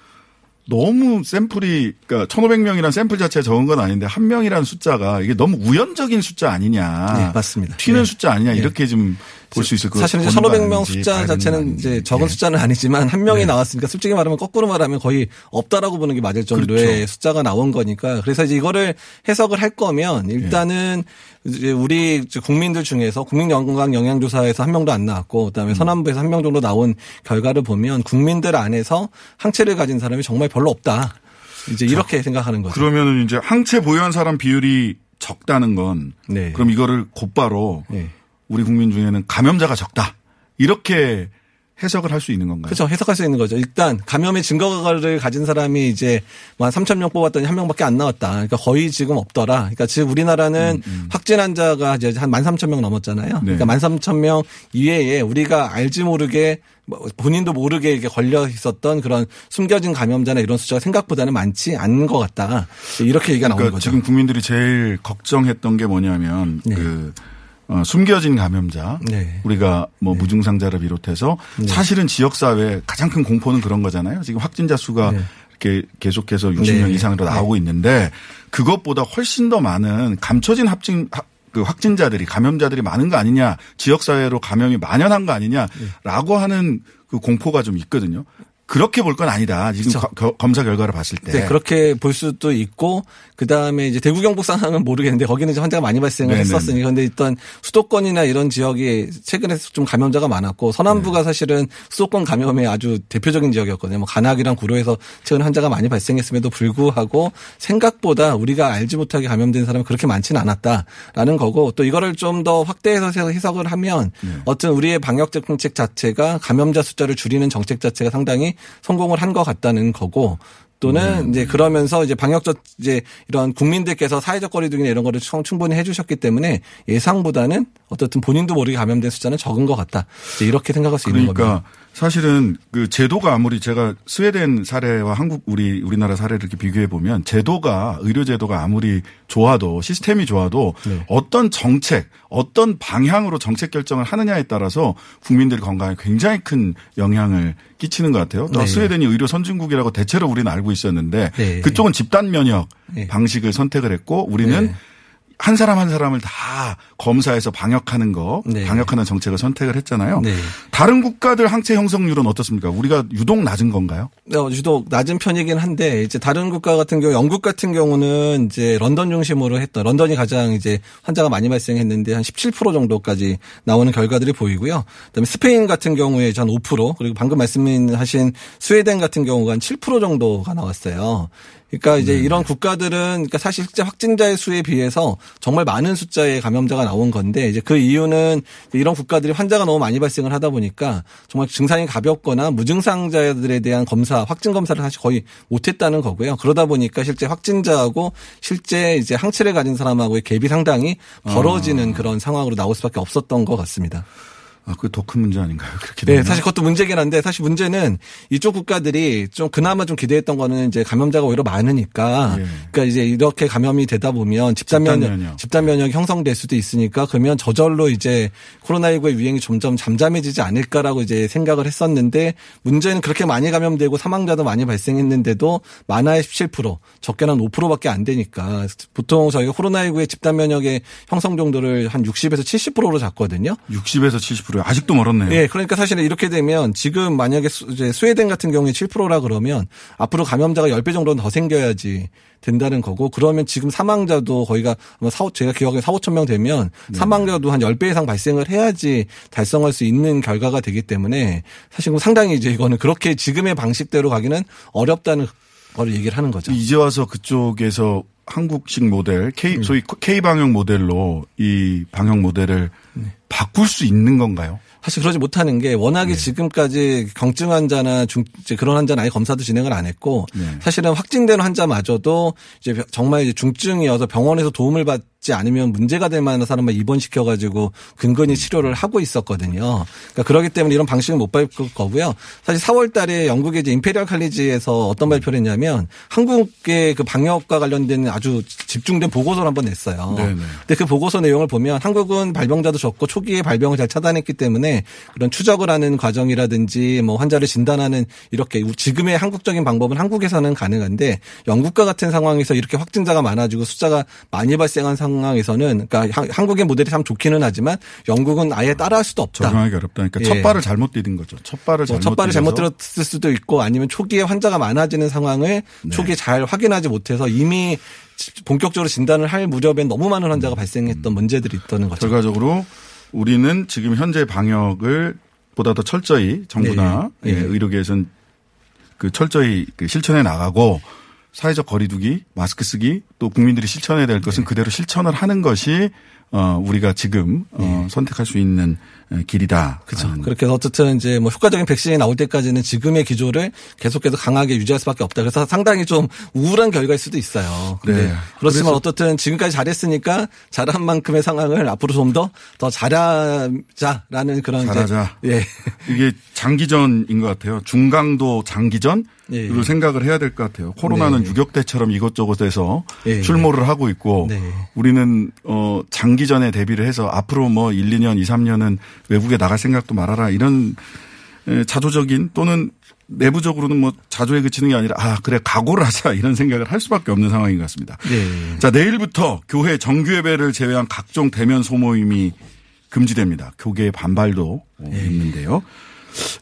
너무 샘플이 그러니까 1,500명이란 샘플 자체가 적은 건 아닌데 한 명이라는 숫자가 이게 너무 우연적인 숫자 아니냐. 네, 맞습니다. 튀는 예. 숫자 아니냐 예. 이렇게 좀 볼 수 있을 것 사실은 이제 보는 거 1,500명 아닌지, 숫자 자체는 이제. 적은 예. 숫자는 아니지만 한 명이 네. 나왔으니까 솔직히 말하면 거꾸로 말하면 거의 없다라고 보는 게 맞을 정도의 그렇죠. 숫자가 나온 거니까 그래서 이제 이거를 해석을 할 거면 일단은 예. 이제 우리 국민들 중에서 국민건강 영양조사에서 한 명도 안 나왔고 음. 그다음에 서남부에서 한 명 정도 나온 결과를 보면 국민들 안에서 항체를 가진 사람이 정말 별로 없다. 이제 이렇게 생각하는 거죠. 그러면은 이제 항체 보유한 사람 비율이 적다는 건 네. 그럼 이거를 곧바로 네. 우리 국민 중에는 감염자가 적다. 이렇게 해석을 할 수 있는 건가요? 그렇죠. 해석할 수 있는 거죠. 일단 감염의 증거를 가진 사람이 이제 뭐한 3천 명 뽑았더니 한 명밖에 안 나왔다. 그러니까 거의 지금 없더라. 그러니까 지금 우리나라는 확진 환자가 이제 한 13,000명 넘었잖아요. 네. 그러니까 13,000명 이외에 우리가 알지 모르게 뭐 본인도 모르게 이렇게 걸려 있었던 그런 숨겨진 감염자나 이런 숫자가 생각보다는 많지 않은 것 같다. 이렇게 얘기가 나오는 그러니까 거죠. 지금 국민들이 제일 걱정했던 게 뭐냐면 네. 그 어, 숨겨진 감염자 네. 우리가 뭐 무증상자를 비롯해서 사실은 지역 사회 가장 큰 공포는 그런 거잖아요. 지금 확진자 수가 이렇게 계속해서 60명 네. 이상으로 나오고 있는데 그것보다 훨씬 더 많은 감춰진 합진 하- 그 확진자들이 감염자들이 많은 거 아니냐 지역 사회로 감염이 만연한 거 아니냐라고 하는 그 공포가 좀 있거든요. 그렇게 볼 건 아니다. 지금 거- 거- 검사 결과를 봤을 때. 네, 그렇게 볼 수도 있고 그 다음에 이제 대구 경북 상황은 모르겠는데 거기는 이제 환자가 많이 발생을 네네네. 했었으니까 근데 일단 수도권이나 이런 지역이 최근에 좀 감염자가 많았고 서남부가 사실은 수도권 감염의 아주 대표적인 지역이었거든요. 뭐 간악이랑 구로에서 최근 환자가 많이 발생했음에도 불구하고 생각보다 우리가 알지 못하게 감염된 사람이 그렇게 많지는 않았다라는 거고 또 이거를 좀 더 확대해서 해석을 하면 어떤 우리의 방역 정책 자체가 감염자 숫자를 줄이는 정책 자체가 상당히 성공을 한 것 같다는 거고 또는 이제 그러면서 이제 방역적 이제 이런 국민들께서 사회적 거리두기나 이런 거를 충- 충분히 해주셨기 때문에 예상보다는 어떻든 본인도 모르게 감염된 숫자는 적은 것 같다. 이렇게 생각할 수 있는 겁니다. 사실은 그 제도가 아무리 제가 스웨덴 사례와 한국 우리 우리나라 사례를 이렇게 비교해 보면 제도가 의료 제도가 아무리 좋아도 시스템이 좋아도 네. 어떤 정책, 어떤 방향으로 정책 결정을 하느냐에 따라서 국민들 건강에 굉장히 큰 영향을 끼치는 것 같아요. 또 네. 스웨덴이 의료 선진국이라고 대체로 우리는 알고 있었는데 네. 그쪽은 집단 면역 네. 방식을 선택을 했고 우리는 네. 한 사람 한 사람을 다 검사해서 방역하는 거, 네. 방역하는 정책을 선택을 했잖아요. 네. 다른 국가들 항체 형성률은 어떻습니까? 우리가 유독 낮은 건가요? 어, 유독 낮은 편이긴 한데 이제 다른 국가 같은 경우 영국 같은 경우는 이제 런던 중심으로 했던 런던이 가장 이제 환자가 많이 발생했는데 한 17% 정도까지 나오는 결과들이 보이고요. 그다음에 스페인 같은 경우에 한 5% 그리고 방금 말씀하신 스웨덴 같은 경우가 한 7% 정도가 나왔어요. 그러니까 이제 이런 국가들은 그러니까 사실 실제 확진자의 수에 비해서 정말 많은 숫자의 감염자가 나온 건데 이제 그 이유는 이런 국가들이 환자가 너무 많이 발생을 하다 보니까 정말 증상이 가볍거나 무증상자들에 대한 검사, 확진 검사를 사실 거의 못했다는 거고요. 그러다 보니까 실제 확진자하고 실제 이제 항체를 가진 사람하고의 갭이 상당히 벌어지는 그런 상황으로 나올 수밖에 없었던 것 같습니다. 아, 그게 더 큰 문제 아닌가요? 그렇게 네, 되면? 사실 그것도 문제긴 한데 사실 문제는 이쪽 국가들이 좀 그나마 좀 기대했던 거는 이제 감염자가 오히려 많으니까 그러니까 이제 이렇게 감염이 되다 보면 집단 면역 면역. 집단 면역이 형성될 수도 있으니까 그러면 저절로 이제 코로나19의 유행이 점점 잠잠해지지 않을까라고 이제 생각을 했었는데 문제는 그렇게 많이 감염되고 사망자도 많이 발생했는데도 많아야 17% 적게는 한 5%밖에 안 되니까 보통 저희가 코로나19의 집단 면역의 형성 정도를 한 60에서 70%로 잡거든요. 60에서 70% 아직도 멀었네요. 예, 그러니까 사실은 이렇게 되면 지금 만약에 수, 이제 스웨덴 같은 경우에 7%라 그러면 앞으로 감염자가 10배 정도는 더 생겨야지 된다는 거고 그러면 지금 사망자도 거의가 아마 4, 제가 기억에 4, 5천 명 되면 사망자도 한 10배 이상 발생을 해야지 달성할 수 있는 결과가 되기 때문에 사실 뭐 상당히 이제 이거는 그렇게 지금의 방식대로 가기는 어렵다는 걸 얘기를 하는 거죠. 이제 와서 그쪽에서 한국식 모델, K, 소위 K 방역 모델로 이 방역 모델을 바꿀 수 있는 건가요? 사실 그러지 못하는 게 워낙에 지금까지 경증 환자나 중 그런 환자는 아예 검사도 진행을 안 했고 사실은 확진된 환자마저도 이제 병- 정말 이제 중증이어서 병원에서 도움을 받지 않으면 문제가 될 만한 사람만 입원시켜 가지고 근근히 치료를 하고 있었거든요. 그러니까 그렇기 때문에 이런 방식은 못 바꿀 거고요. 사실 4월 달에 영국의 이제 임페리얼 칼리지에서 어떤 발표를 했냐면 한국의 그 방역과 관련된 아주 집중된 보고서를 한번 냈어요. 네네. 근데 그 보고서 내용을 보면 한국은 발병자도 적고 초기에 발병을 잘 차단했기 때문에 그런 추적을 하는 과정이라든지 뭐 환자를 진단하는 이렇게 지금의 한국적인 방법은 한국에서는 가능한데 영국과 같은 상황에서 이렇게 확진자가 많아지고 숫자가 많이 발생한 상황 에서는 그러니까 한- 한국의 모델이 참 좋기는 하지만 영국은 아예 따라할 수도 없다. 적용하기 어렵다니까 예. 첫 발을 잘못 디딘 거죠. 첫 발을 뭐 잘못 첫 발을 잘못 들었을 수도 있고 아니면 초기에 환자가 많아지는 상황을 네. 초기에 잘 확인하지 못해서 이미 본격적으로 진단을 할 무렵엔 너무 많은 환자가 음. 발생했던 문제들이 있다는 거죠. 결과적으로 우리는 지금 현재 방역을 보다 더 철저히 정부나 네, 네. 예, 의료계에서는 그 철저히 그 실천해 나가고 사회적 거리두기, 마스크 쓰기 또 국민들이 실천해야 될 네. 것은 그대로 실천을 하는 것이 어 우리가 지금 어 선택할 수 있는 에, 길이다. 네. 그렇죠. 그렇게 해서 어쨌든 이제 뭐 효과적인 백신이 나올 때까지는 지금의 기조를 계속해서 강하게 유지할 수밖에 없다. 그래서 상당히 좀 우울한 결과일 수도 있어요. 네. 그렇지만 어떻든 지금까지 잘했으니까 잘한 만큼의 상황을 앞으로 좀 더더 잘하자라는 그런 잘하자. 예. 이게 장기전인 것 같아요. 중강도 장기전을 예. 생각을 해야 될 것 같아요. 코로나는 네. 유격대처럼 이것저것에서 예. 출몰을 하고 있고 네. 우리는 어 장기전에 대비를 해서 앞으로 뭐 1, 2년, 2, 3년은 외국에 나갈 생각도 말아라 이런 에, 자조적인 또는 내부적으로는 뭐 자조에 그치는 게 아니라 아 그래 각오를 하자 이런 생각을 할 수밖에 없는 상황인 것 같습니다. 네. 자 내일부터 교회 정규 예배를 제외한 각종 대면 소모임이 금지됩니다. 교계의 반발도 어, 네. 있는데요.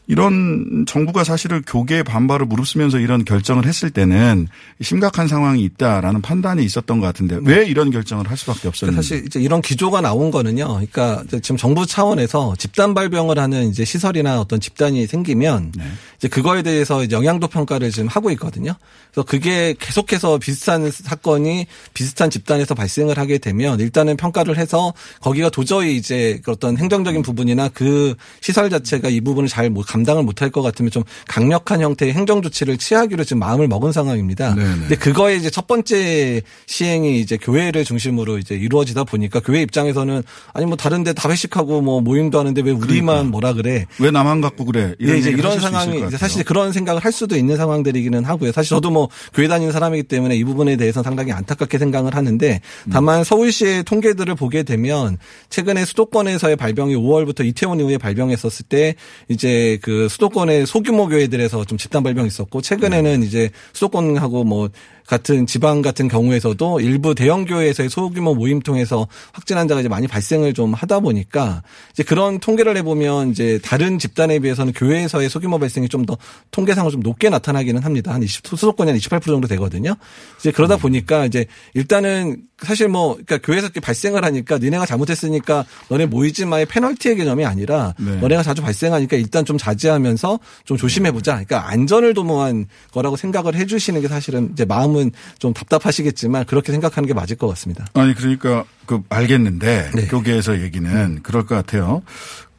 이런 정부가 사실은 교계의 반발을 무릅쓰면서 이런 결정을 했을 때는 심각한 상황이 있다라는 판단이 있었던 것 같은데 왜 이런 결정을 할 수밖에 없었는지. 그러니까 사실 이제 이런 기조가 나온 거는요. 그러니까 지금 정부 차원에서 집단 발병을 하는 이제 시설이나 어떤 집단이 생기면 네. 이제 그거에 대해서 영향도 평가를 지금 하고 있거든요. 그래서 그게 계속해서 비슷한 사건이 비슷한 집단에서 발생을 하게 되면 일단은 평가를 해서 거기가 도저히 이제 그 어떤 행정적인 부분이나 그 시설 자체가 이 부분을 잘 못- 감당을 못할 것 같으면 좀 강력한 형태의 행정 조치를 취하기로 지금 마음을 먹은 상황입니다. 네네. 근데 그거에 이제 첫 번째 시행이 이제 교회를 중심으로 이제 이루어지다 보니까 교회 입장에서는 아니 뭐 다른데 다 회식하고 뭐 모임도 하는데 왜 우리만 뭐라 그래? 왜 나만 갖고 그래? 예, 이제 얘기를 이런 하실 수 있을 상황이 것 이제. 사실 그런 생각을 할 수도 있는 상황들이기는 하고요. 사실 저도 뭐 교회 다니는 사람이기 때문에 이 부분에 대해서는 상당히 안타깝게 생각을 하는데 음. 다만 서울시의 통계들을 보게 되면 최근에 수도권에서의 발병이 5월부터 이태원 이후에 발병했었을 때 이제 그 수도권의 소규모 교회들에서 좀 집단 발병이 있었고 최근에는 이제 수도권하고 뭐 같은 지방 같은 경우에서도 일부 대형 교회에서의 소규모 모임 통해서 확진 환자가 이제 많이 발생을 좀 하다 보니까 이제 그런 통계를 해보면 이제 다른 집단에 비해서는 교회에서의 소규모 발생이 좀 더 통계상으로 좀 높게 나타나기는 합니다. 한 20, 수도권이 한 28% 정도 되거든요. 이제 그러다 보니까 이제 일단은 사실 뭐 그러니까 교회에서 이렇게 발생을 하니까 니네가 잘못했으니까 너네 모이지 마의 페널티의 개념이 아니라 네. 너네가 자주 발생하니까 일단 좀 자제하면서 좀 조심해보자. 그러니까 안전을 도모한 거라고 생각을 해주시는 게 사실은 이제 마음은 좀 답답하시겠지만 그렇게 생각하는 게 맞을 것 같습니다. 아니 그러니까 그 알겠는데 네. 교계에서 얘기는 그럴 것 같아요.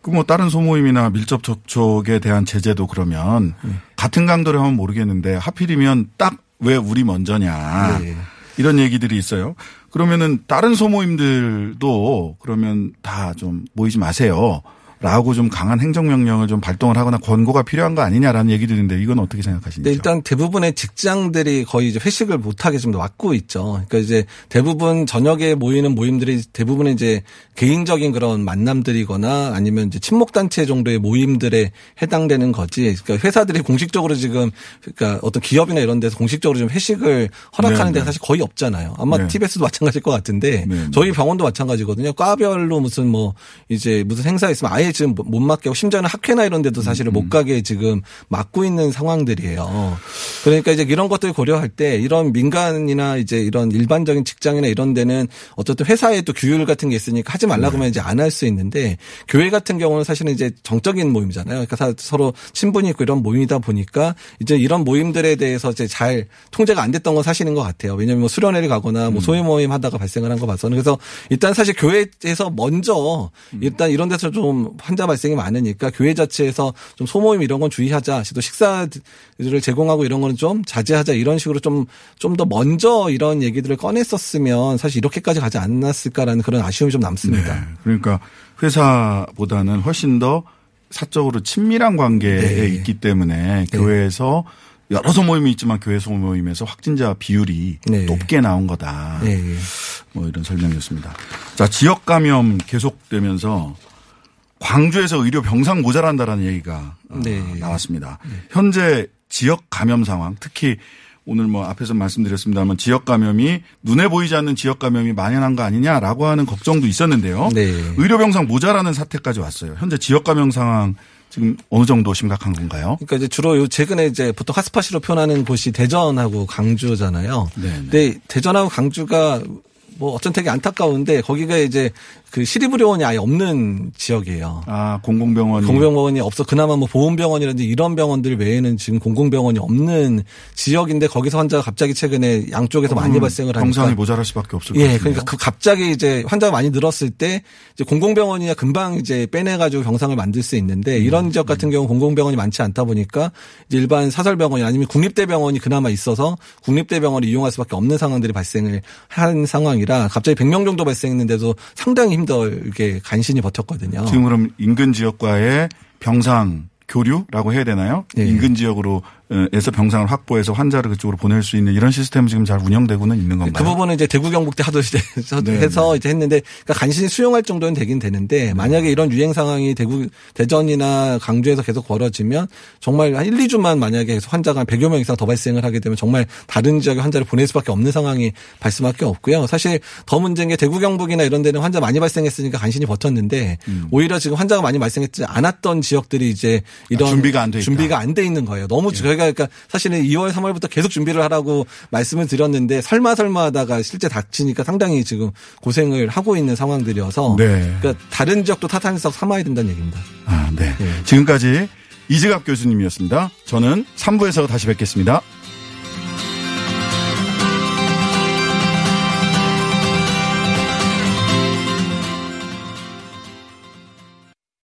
그 뭐 다른 소모임이나 밀접 접촉에 대한 제재도 그러면 네. 같은 강도를 하면 모르겠는데 하필이면 딱 왜 우리 먼저냐 네. 이런 얘기들이 있어요. 그러면은 다른 소모임들도 그러면 다 좀 모이지 마세요. 라고 좀 강한 행정명령을 좀 발동을 하거나 권고가 필요한 거 아니냐라는 얘기도 있는데 이건 어떻게 생각하십니까? 네, 일단 대부분의 직장들이 거의 이제 회식을 못하게 좀 막고 있죠. 그러니까 이제 대부분 저녁에 모이는 모임들이 대부분은 이제 개인적인 그런 만남들이거나 아니면 이제 친목단체 정도의 모임들에 해당되는 거지. 그러니까 회사들이 공식적으로 지금 그러니까 어떤 기업이나 이런 데서 공식적으로 좀 회식을 허락하는 네, 데가 네. 사실 거의 없잖아요. 아마 네. TBS도 마찬가지일 것 같은데 저희 병원도 마찬가지거든요. 과별로 무슨 뭐 이제 무슨 행사 있으면 아예 지금 못 맡게 하고 심지어는 학회나 이런 데도 사실은 못 가게 지금 막고 있는 상황들이에요. 그러니까 이제 이런 것들 고려할 때 이런 민간이나 이제 이런 일반적인 직장이나 이런 데는 어쨌든 회사에 또 규율 같은 게 있으니까 하지 말라고 하면 이제 안 할 수 있는데 교회 같은 경우는 사실은 이제 정적인 모임이잖아요. 그러니까 사- 서로 친분이 있고 이런 모임이다 보니까 이제 이런 모임들에 대해서 이제 잘 통제가 안 됐던 건 사실인 것 같아요. 왜냐하면 뭐 수련회를 가거나 뭐 소위 모임 하다가 발생을 한 거 봐서는 그래서 일단 사실 교회에서 먼저 일단 이런 데서 좀 환자 발생이 많으니까 교회 자체에서 좀 소모임 이런 건 주의하자. 또 식사를 제공하고 이런 거는 좀 자제하자 이런 식으로 좀 좀 더 먼저 이런 얘기들을 꺼냈었으면 사실 이렇게까지 가지 않았을까라는 그런 아쉬움이 좀 남습니다. 네. 그러니까 회사보다는 훨씬 더 사적으로 친밀한 관계에 네. 있기 때문에 교회에서 여러 소모임이 있지만 교회 소모임에서 확진자 비율이 높게 나온 거다. 네. 뭐 이런 설명이었습니다. 자, 지역 감염 계속되면서 광주에서 의료 병상 모자란다라는 얘기가 어, 네. 나왔습니다. 현재 지역 감염 상황, 특히 오늘 뭐 앞에서 말씀드렸습니다만 지역 감염이 눈에 보이지 않는 지역 감염이 만연한 거 아니냐라고 하는 걱정도 있었는데요. 네. 의료 병상 모자라는 사태까지 왔어요. 현재 지역 감염 상황 지금 어느 정도 심각한 건가요? 그러니까 이제 주로 요 최근에 이제 보통 핫스팟으로 표현하는 곳이 대전하고 강주잖아요. 네. 근데 대전하고 강주가 뭐 어쩐 되게 안타까운데 거기가 이제 그 시립의료원이 아예 없는 지역이에요. 아 공공병원이 공공병원이 없어 그나마 뭐 보훈병원이라든지 이런 병원들 외에는 지금 공공병원이 없는 지역인데 거기서 환자가 갑자기 최근에 양쪽에서 많이 음, 발생을 하니까 병상이 모자랄 수밖에 없을 것 예, 같아요. 그러니까 그 갑자기 이제 환자가 많이 늘었을 때 이제 공공병원이야 금방 이제 빼내가지고 병상을 만들 수 있는데 이런 지역 같은 경우 공공병원이 많지 않다 보니까 이제 일반 사설병원이 아니면 국립대병원이 그나마 있어서 국립대병원을 이용할 수밖에 없는 상황들이 발생을 한 상황이라 갑자기 100명 정도 발생했는데도 상당히 힘들게 간신히 버텼거든요. 지금 그럼 인근 지역과의 병상 교류라고 해야 되나요? 예. 인근 지역으로 어, 에서 병상을 확보해서 환자를 그쪽으로 보낼 수 있는 이런 시스템은 지금 잘 운영되고는 있는 그 건가요? 부분은 이제 대구 경북대 하도 이제 네, 해서 이제 했는데 그러니까 간신히 수용할 정도는 되긴 되는데 만약에 이런 유행 상황이 대구 대전이나 강주에서 계속 벌어지면 정말 한 1, 2주만 만약에 계속 환자가 한 100여 명 이상 더 발생을 하게 되면 정말 다른 지역에 환자를 보낼 수밖에 없는 상황이 발생할 수밖에 없고요. 사실 더 문제인 게 대구 경북이나 이런 데는 환자 많이 발생했으니까 간신히 버텼는데 오히려 지금 환자가 많이 발생했지 않았던 지역들이 이제 이런 아, 준비가 안돼 안돼 있는 거예요. 너무 저희가 그러니까 사실은 2월 3월부터 계속 준비를 하라고 말씀을 드렸는데 설마 설마 하다가 실제 닥치니까 상당히 지금 고생을 하고 있는 상황들이어서 네. 그러니까 다른 지역도 타탄석 삼아야 된다는 얘기입니다. 아, 네. 지금까지 이지갑 교수님이었습니다. 저는 3부에서 다시 뵙겠습니다.